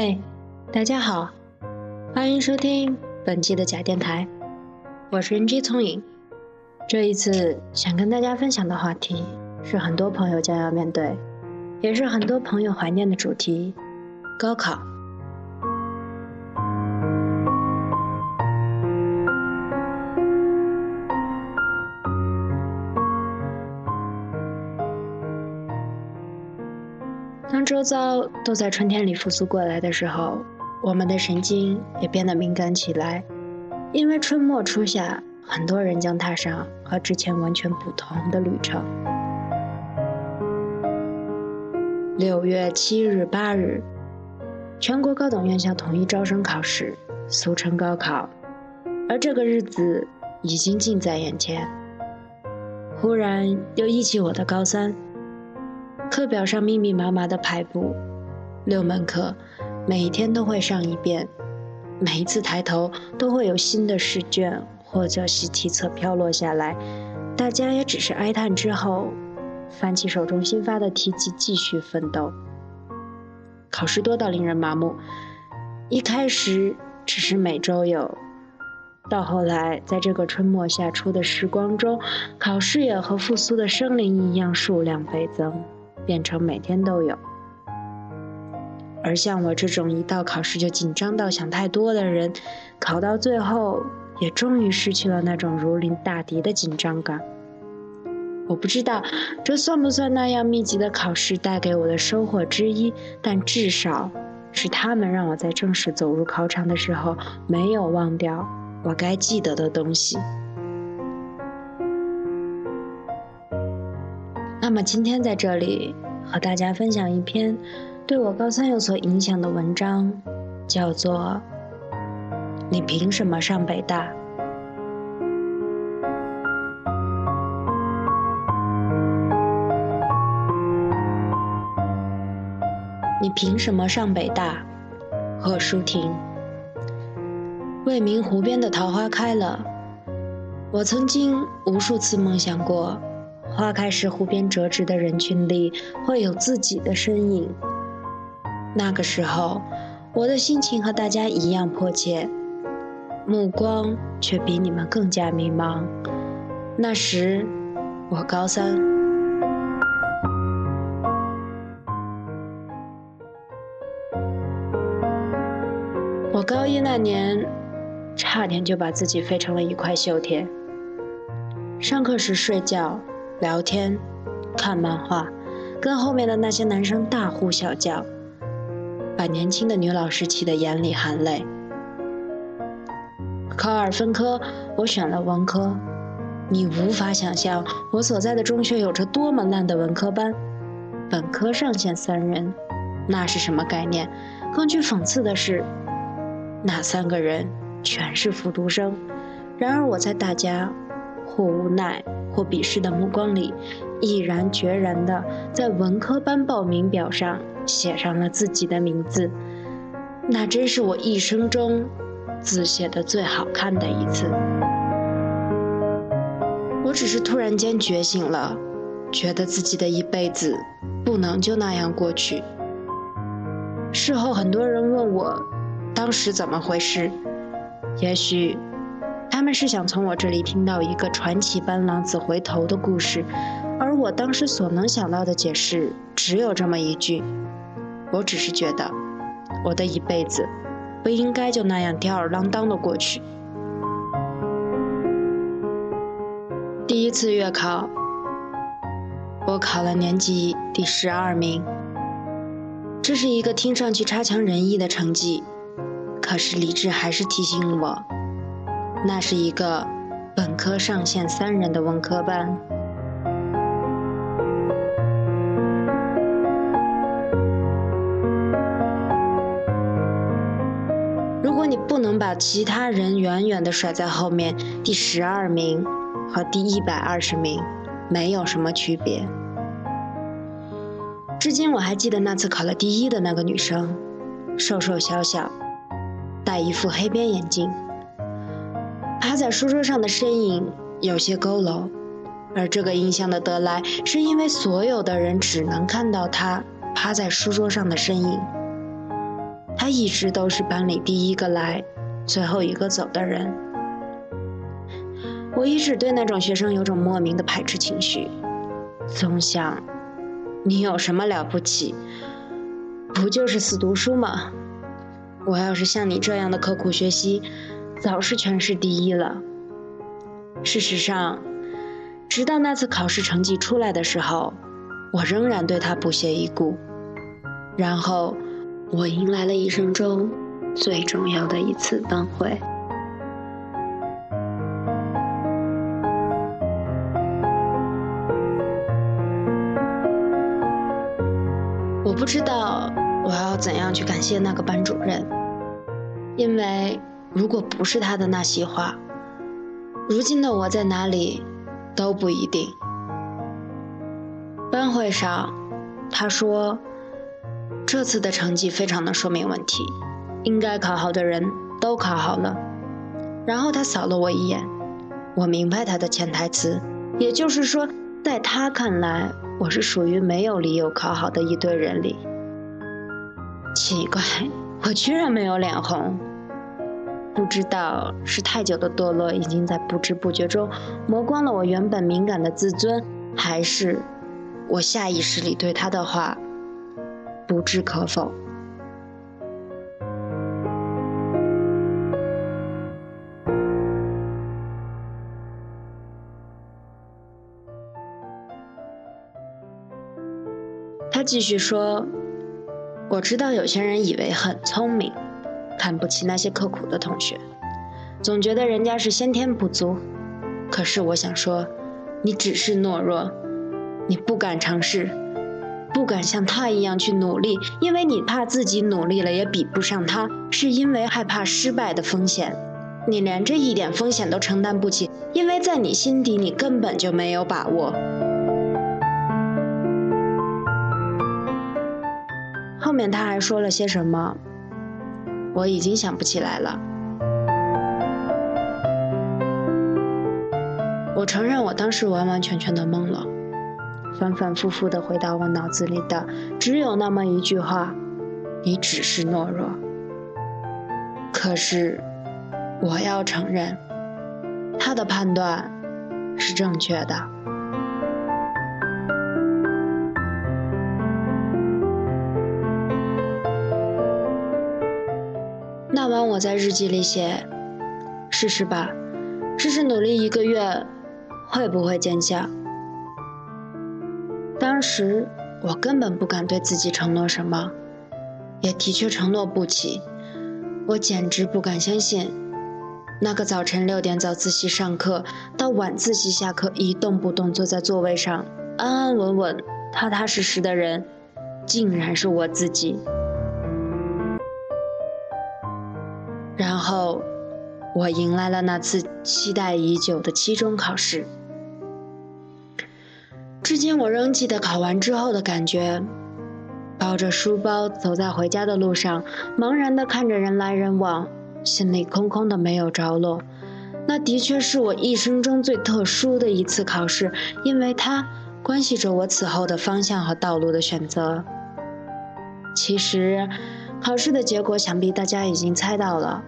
嘿，大家好，欢迎收听本期的假电台，我是 NG 聪颖。这一次想跟大家分享的话题是很多朋友将要面对，也是很多朋友怀念的主题——高考。当周遭都在春天里复苏过来的时候，我们的神经也变得敏感起来，因为春末初夏。很多人将踏上和之前完全不同的旅程。六月七日、八日，全国高等院校统一招生考试，俗称高考，而这个日子已经近在眼前。忽然又忆起我的高三，课表上密密麻麻的排布，六门课，每天都会上一遍，每一次抬头都会有新的试卷。或者习题册飘落下来，大家也只是哀叹之后，翻起手中新发的题集继续奋斗。考试多到令人麻木，一开始只是每周有，到后来在这个春末夏初的时光中，考试也和复苏的生灵一样数量倍增，变成每天都有。而像我这种一到考试就紧张到想太多的人，考到最后。也终于失去了那种如临大敌的紧张感。我不知道这算不算那样密集的考试带给我的收获之一，但至少是他们让我在正式走入考场的时候没有忘掉我该记得的东西。那么今天在这里和大家分享一篇对我高三有所影响的文章，叫做。你凭什么上北大？你凭什么上北大？贺淑婷。未名湖边的桃花开了，我曾经无数次梦想过，花开时湖边折直的人群里会有自己的身影。那个时候，我的心情和大家一样迫切。目光却比你们更加迷茫。那时，我高三。我高一那年，差点就把自己废成了一块锈铁。上课时睡觉、聊天、看漫画，跟后面的那些男生大呼小叫，把年轻的女老师气得眼里含泪。考二分科，我选了文科。你无法想象我所在的中学有着多么烂的文科班，本科上线三人，那是什么概念？更具讽刺的是，那三个人全是复读生。然而我在大家或无奈或鄙视的目光里，毅然决然地在文科班报名表上写上了自己的名字。那真是我一生中。字写的最好看的一次，我只是突然间觉醒了，觉得自己的一辈子不能就那样过去。事后很多人问我，当时怎么回事？也许他们是想从我这里听到一个传奇般浪子回头的故事，而我当时所能想到的解释只有这么一句：我只是觉得，我的一辈子。不应该就那样吊儿郎当的过去。第一次月考，我考了年级第十二名，这是一个听上去差强人意的成绩，可是理智还是提醒我，那是一个本科上线三人的文科班。如果你不能把其他人远远地甩在后面，第十二名和第一百二十名没有什么区别。至今我还记得那次考了第一的那个女生，瘦瘦小小，戴一副黑边眼镜，在书桌上的身影有些佝偻，而这个印象的得来，是因为所有的人只能看到他趴在书桌上的身影。他一直都是班里第一个来、最后一个走的人。我一直对那种学生有种莫名的排斥情绪，总想，你有什么了不起？不就是死读书吗？我要是像你这样的刻苦学习，早是全市第一了。事实上，直到那次考试成绩出来的时候，我仍然对他不屑一顾。然后，我迎来了一生中最重要的一次班会。我不知道我要怎样去感谢那个班主任，因为如果不是他的那席话，如今的我在哪里都不一定。班会上，他说：“这次的成绩非常能说明问题，应该考好的人都考好了。”然后他扫了我一眼，我明白他的潜台词，也就是说，在他看来。我是属于没有理由考好的一堆人里。奇怪，我居然没有脸红。不知道是太久的堕落已经在不知不觉中磨光了我原本敏感的自尊，还是我下意识里对他的话不置可否。他继续说：“我知道有些人以为很聪明，看不起那些刻苦的同学，总觉得人家是先天不足。可是我想说，你只是懦弱，你不敢尝试，不敢像他一样去努力，因为你怕自己努力了也比不上他，是因为害怕失败的风险。你连这一点风险都承担不起，因为在你心底你根本就没有把握。”后面他还说了些什么，我已经想不起来了。我承认我当时完完全全的懵了，反反复复的回到我脑子里的只有那么一句话：“你只是懦弱。”可是，我要承认，他的判断是正确的。我在日记里写：“试试吧，试试努力一个月，会不会见效？”当时我根本不敢对自己承诺什么，也的确承诺不起。我简直不敢相信，那个早晨六点早自习上课到晚自习下课一动不动坐在座位上安安稳稳、踏踏实实的人，竟然是我自己。然后，我迎来了那次期待已久的期中考试。至今我仍记得考完之后的感觉：抱着书包走在回家的路上，茫然地看着人来人往，心里空空的，没有着落。那的确是我一生中最特殊的一次考试，因为它关系着我此后的方向和道路的选择。其实。考试的结果，想必大家已经猜到了。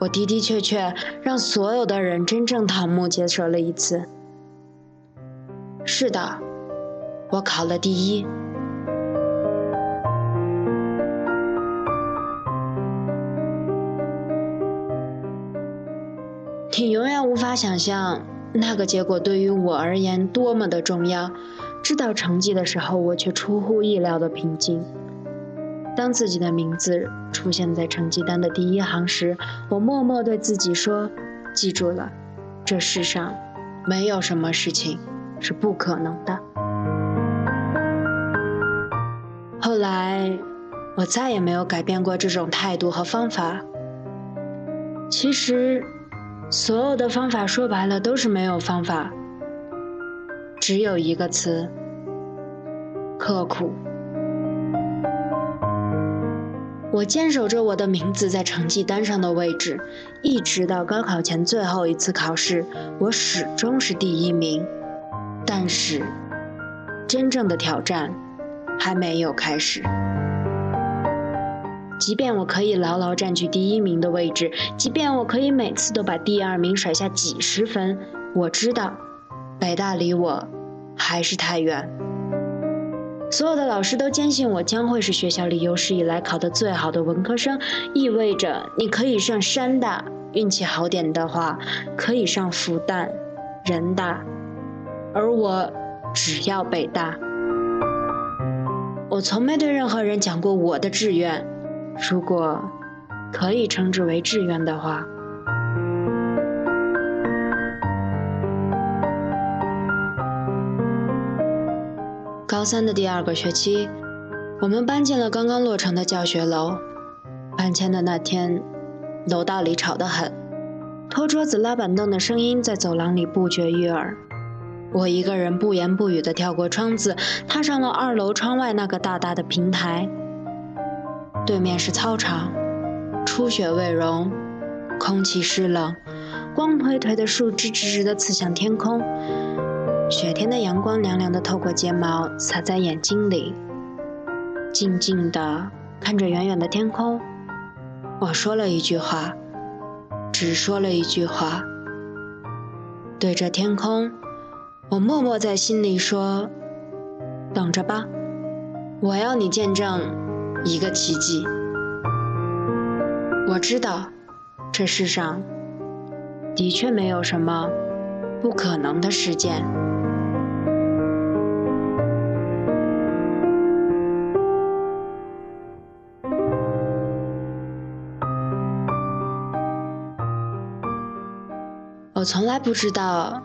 我的的确确让所有的人真正瞠目结舌了一次。是的，我考了第一。你永远无法想象那个结果对于我而言多么的重要。知道成绩的时候，我却出乎意料的平静。当自己的名字出现在成绩单的第一行时，我默默对自己说：“记住了，这世上没有什么事情是不可能的。”后来，我再也没有改变过这种态度和方法。其实，所有的方法说白了都是没有方法，只有一个词：刻苦。我坚守着我的名字在成绩单上的位置，一直到高考前最后一次考试，我始终是第一名。但是，真正的挑战还没有开始。即便我可以牢牢占据第一名的位置，即便我可以每次都把第二名甩下几十分，我知道，北大离我还是太远。所有的老师都坚信我将会是学校里有史以来考得最好的文科生，意味着你可以上山大，运气好点的话，可以上复旦、人大，而我只要北大。我从没对任何人讲过我的志愿，如果可以称之为志愿的话。高三的第二个学期，我们搬进了刚刚落成的教学楼。搬迁的那天，楼道里吵得很，拖桌子、拉板凳的声音在走廊里不绝于耳。我一个人不言不语地跳过窗子，踏上了二楼窗外那个大大的平台。对面是操场，初雪未融，空气湿冷，光颓颓的树枝直直地刺向天空。雪天的阳光凉凉的透过睫毛洒在眼睛里。静静地看着远远的天空，我说了一句话，只说了一句话，对着天空。我默默在心里说：“等着吧，我要你见证一个奇迹。”我知道，这世上的确没有什么不可能的事件。我从来不知道。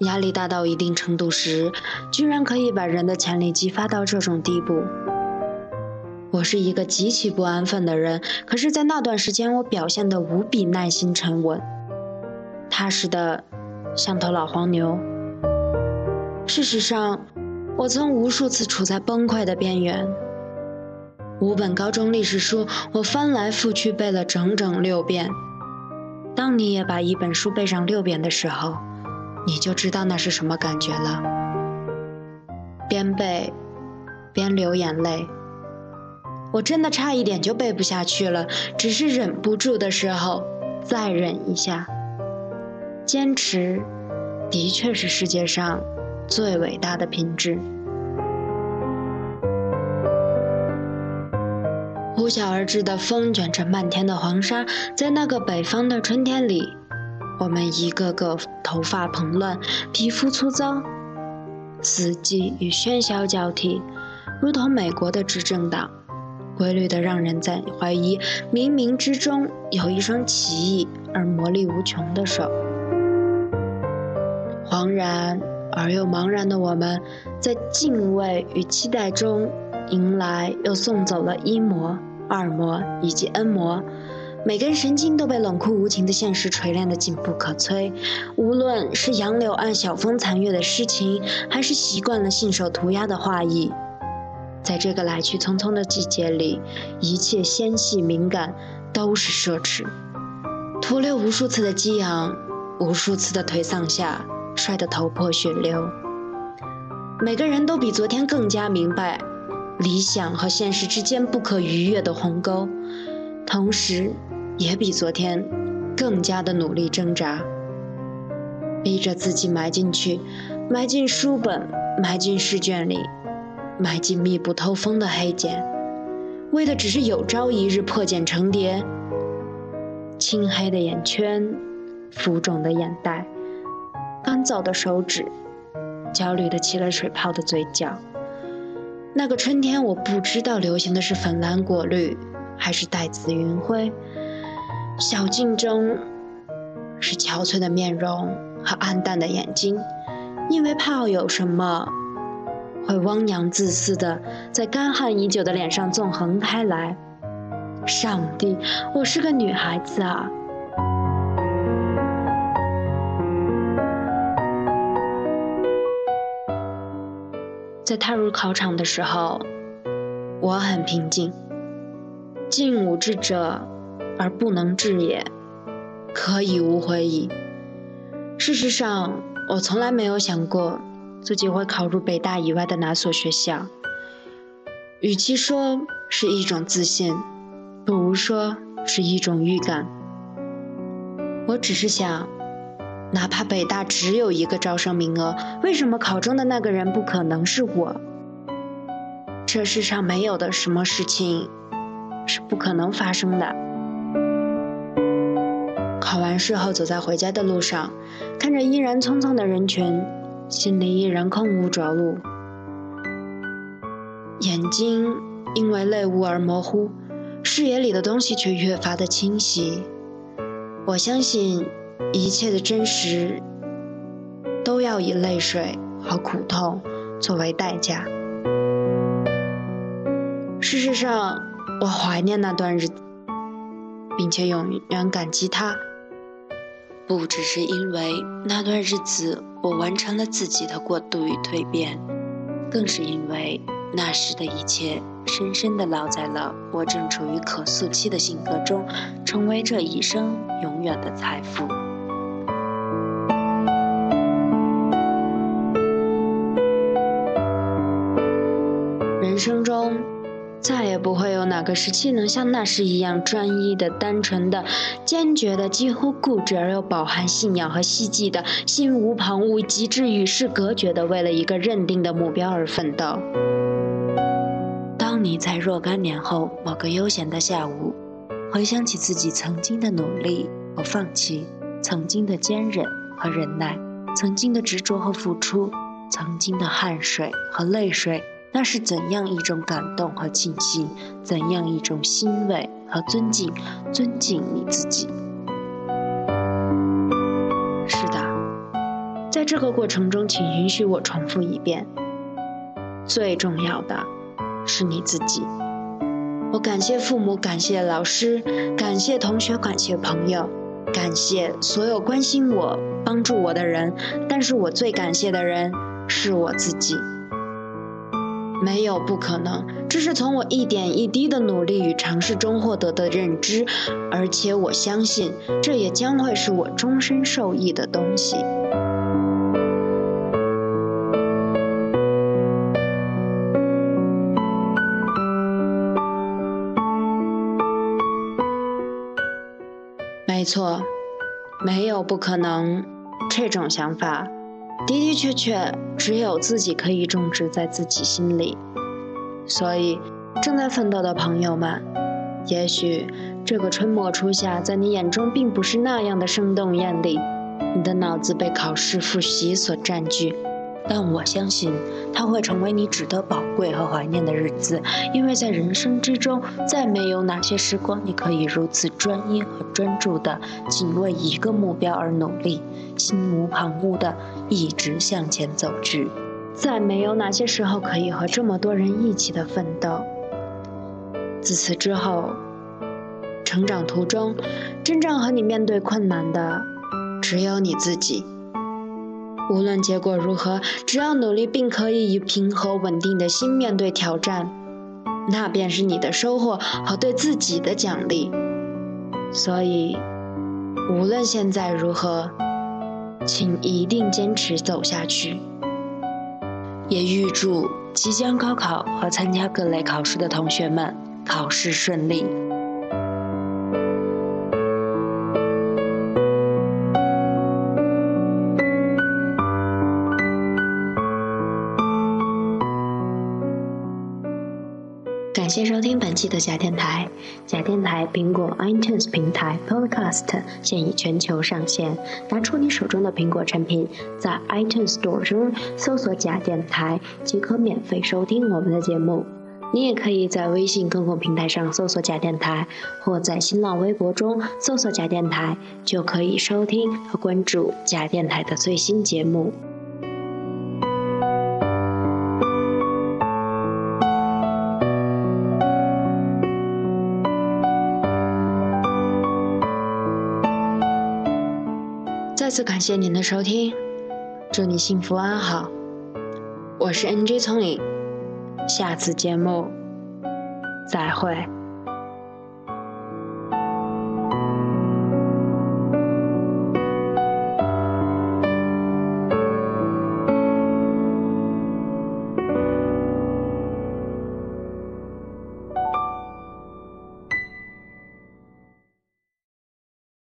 压力大到一定程度时，居然可以把人的潜力激发到这种地步。我是一个极其不安分的人，可是，在那段时间，我表现得无比耐心、沉稳、踏实的，像头老黄牛。事实上，我曾无数次处在崩溃的边缘。五本高中历史书，我翻来覆去背了整整六遍。当你也把一本书背上六遍的时候，你就知道那是什么感觉了。边背，边流眼泪。我真的差一点就背不下去了，只是忍不住的时候再忍一下。坚持，的确是世界上最伟大的品质。呼啸而至的风卷着漫天的黄沙，在那个北方的春天里。我们一个个头发蓬乱，皮肤粗糙，四季与喧嚣交替，如同美国的执政党，规律的让人在怀疑冥冥之中有一双奇异而魔力无穷的手。惶然而又茫然的我们，在敬畏与期待中，迎来又送走了一模、二模以及 N 模。每根神经都被冷酷无情的现实锤炼得紧不可摧，无论是杨柳岸晓风残月的诗情，还是习惯了信手涂鸦的画意，在这个来去匆匆的季节里，一切纤细敏感都是奢侈。徒留无数次的激昂，无数次的颓丧下，摔得头破血流。每个人都比昨天更加明白，理想和现实之间不可逾越的鸿沟，同时。也比昨天更加的努力挣扎，逼着自己埋进去，埋进书本，埋进试卷里，埋进密不透风的黑茧，为的只是有朝一日破茧成蝶。青黑的眼圈，浮肿的眼袋，干燥的手指，焦虑的起了水泡的嘴角。那个春天，我不知道流行的是粉蓝果绿，还是带紫云灰。小径中是憔悴的面容和暗淡的眼睛，因为怕有什么会汪洋恣肆的在干旱已久的脸上纵横开来。上帝，我是个女孩子啊！在踏入考场的时候，我很平静。敬武之者。而不能治也，可以无悔矣。事实上，我从来没有想过自己会考入北大以外的哪所学校。与其说是一种自信，不如说是一种预感。我只是想，哪怕北大只有一个招生名额，为什么考中的那个人不可能是我？这世上没有的什么事情是不可能发生的。考完试后，走在回家的路上，看着依然匆匆的人群，心里依然空无着路，眼睛因为泪雾而模糊，视野里的东西却越发的清晰。我相信，一切的真实都要以泪水和苦痛作为代价。事实上，我怀念那段日子，并且永远感激他。不只是因为那段日子我完成了自己的过渡与蜕变，更是因为那时的一切深深地烙在了我正处于可塑期的性格中，成为这一生永远的财富。生中。再也不会有哪个时期能像那时一样专一的、单纯的、坚决的、几乎固执而又饱含信仰和希冀的、心无旁骛、极致与世隔绝的，为了一个认定的目标而奋斗。当你在若干年后某个悠闲的下午，回想起自己曾经的努力和放弃，曾经的坚忍和忍耐，曾经的执着和付出，曾经的汗水和泪水。那是怎样一种感动和庆幸，怎样一种欣慰和尊敬？尊敬你自己。是的，在这个过程中，请允许我重复一遍：最重要的是你自己。我感谢父母，感谢老师，感谢同学，感谢朋友，感谢所有关心我、帮助我的人。但是我最感谢的人是我自己。没有不可能，这是从我一点一滴的努力与尝试中获得的认知，而且我相信，这也将会是我终身受益的东西。没错，没有不可能，这种想法。的的确确，只有自己可以种植在自己心里。所以，正在奋斗的朋友们，也许这个春末初夏，在你眼中并不是那样的生动艳丽。你的脑子被考试复习所占据。但我相信，它会成为你值得宝贵和怀念的日子，因为在人生之中，再没有哪些时光你可以如此专一和专注的，仅为一个目标而努力，心无旁骛的一直向前走去；再没有哪些时候可以和这么多人一起的奋斗。自此之后，成长途中，真正和你面对困难的，只有你自己。无论结果如何，只要努力并可以以平和稳定的心面对挑战，那便是你的收获和对自己的奖励。所以，无论现在如何，请一定坚持走下去。也预祝即将高考和参加各类考试的同学们考试顺利。感谢收听本期的假电台。假电台苹果 iTunes 平台 Podcast 现已全球上线。拿出你手中的苹果产品，在 iTunes Store 中搜索“假电台”即可免费收听我们的节目。你也可以在微信公共平台上搜索“假电台”，或在新浪微博中搜索“假电台”，就可以收听和关注假电台的最新节目。再次感谢您的收听，祝你幸福安好。我是 NJ 聪颖，下次节目再会。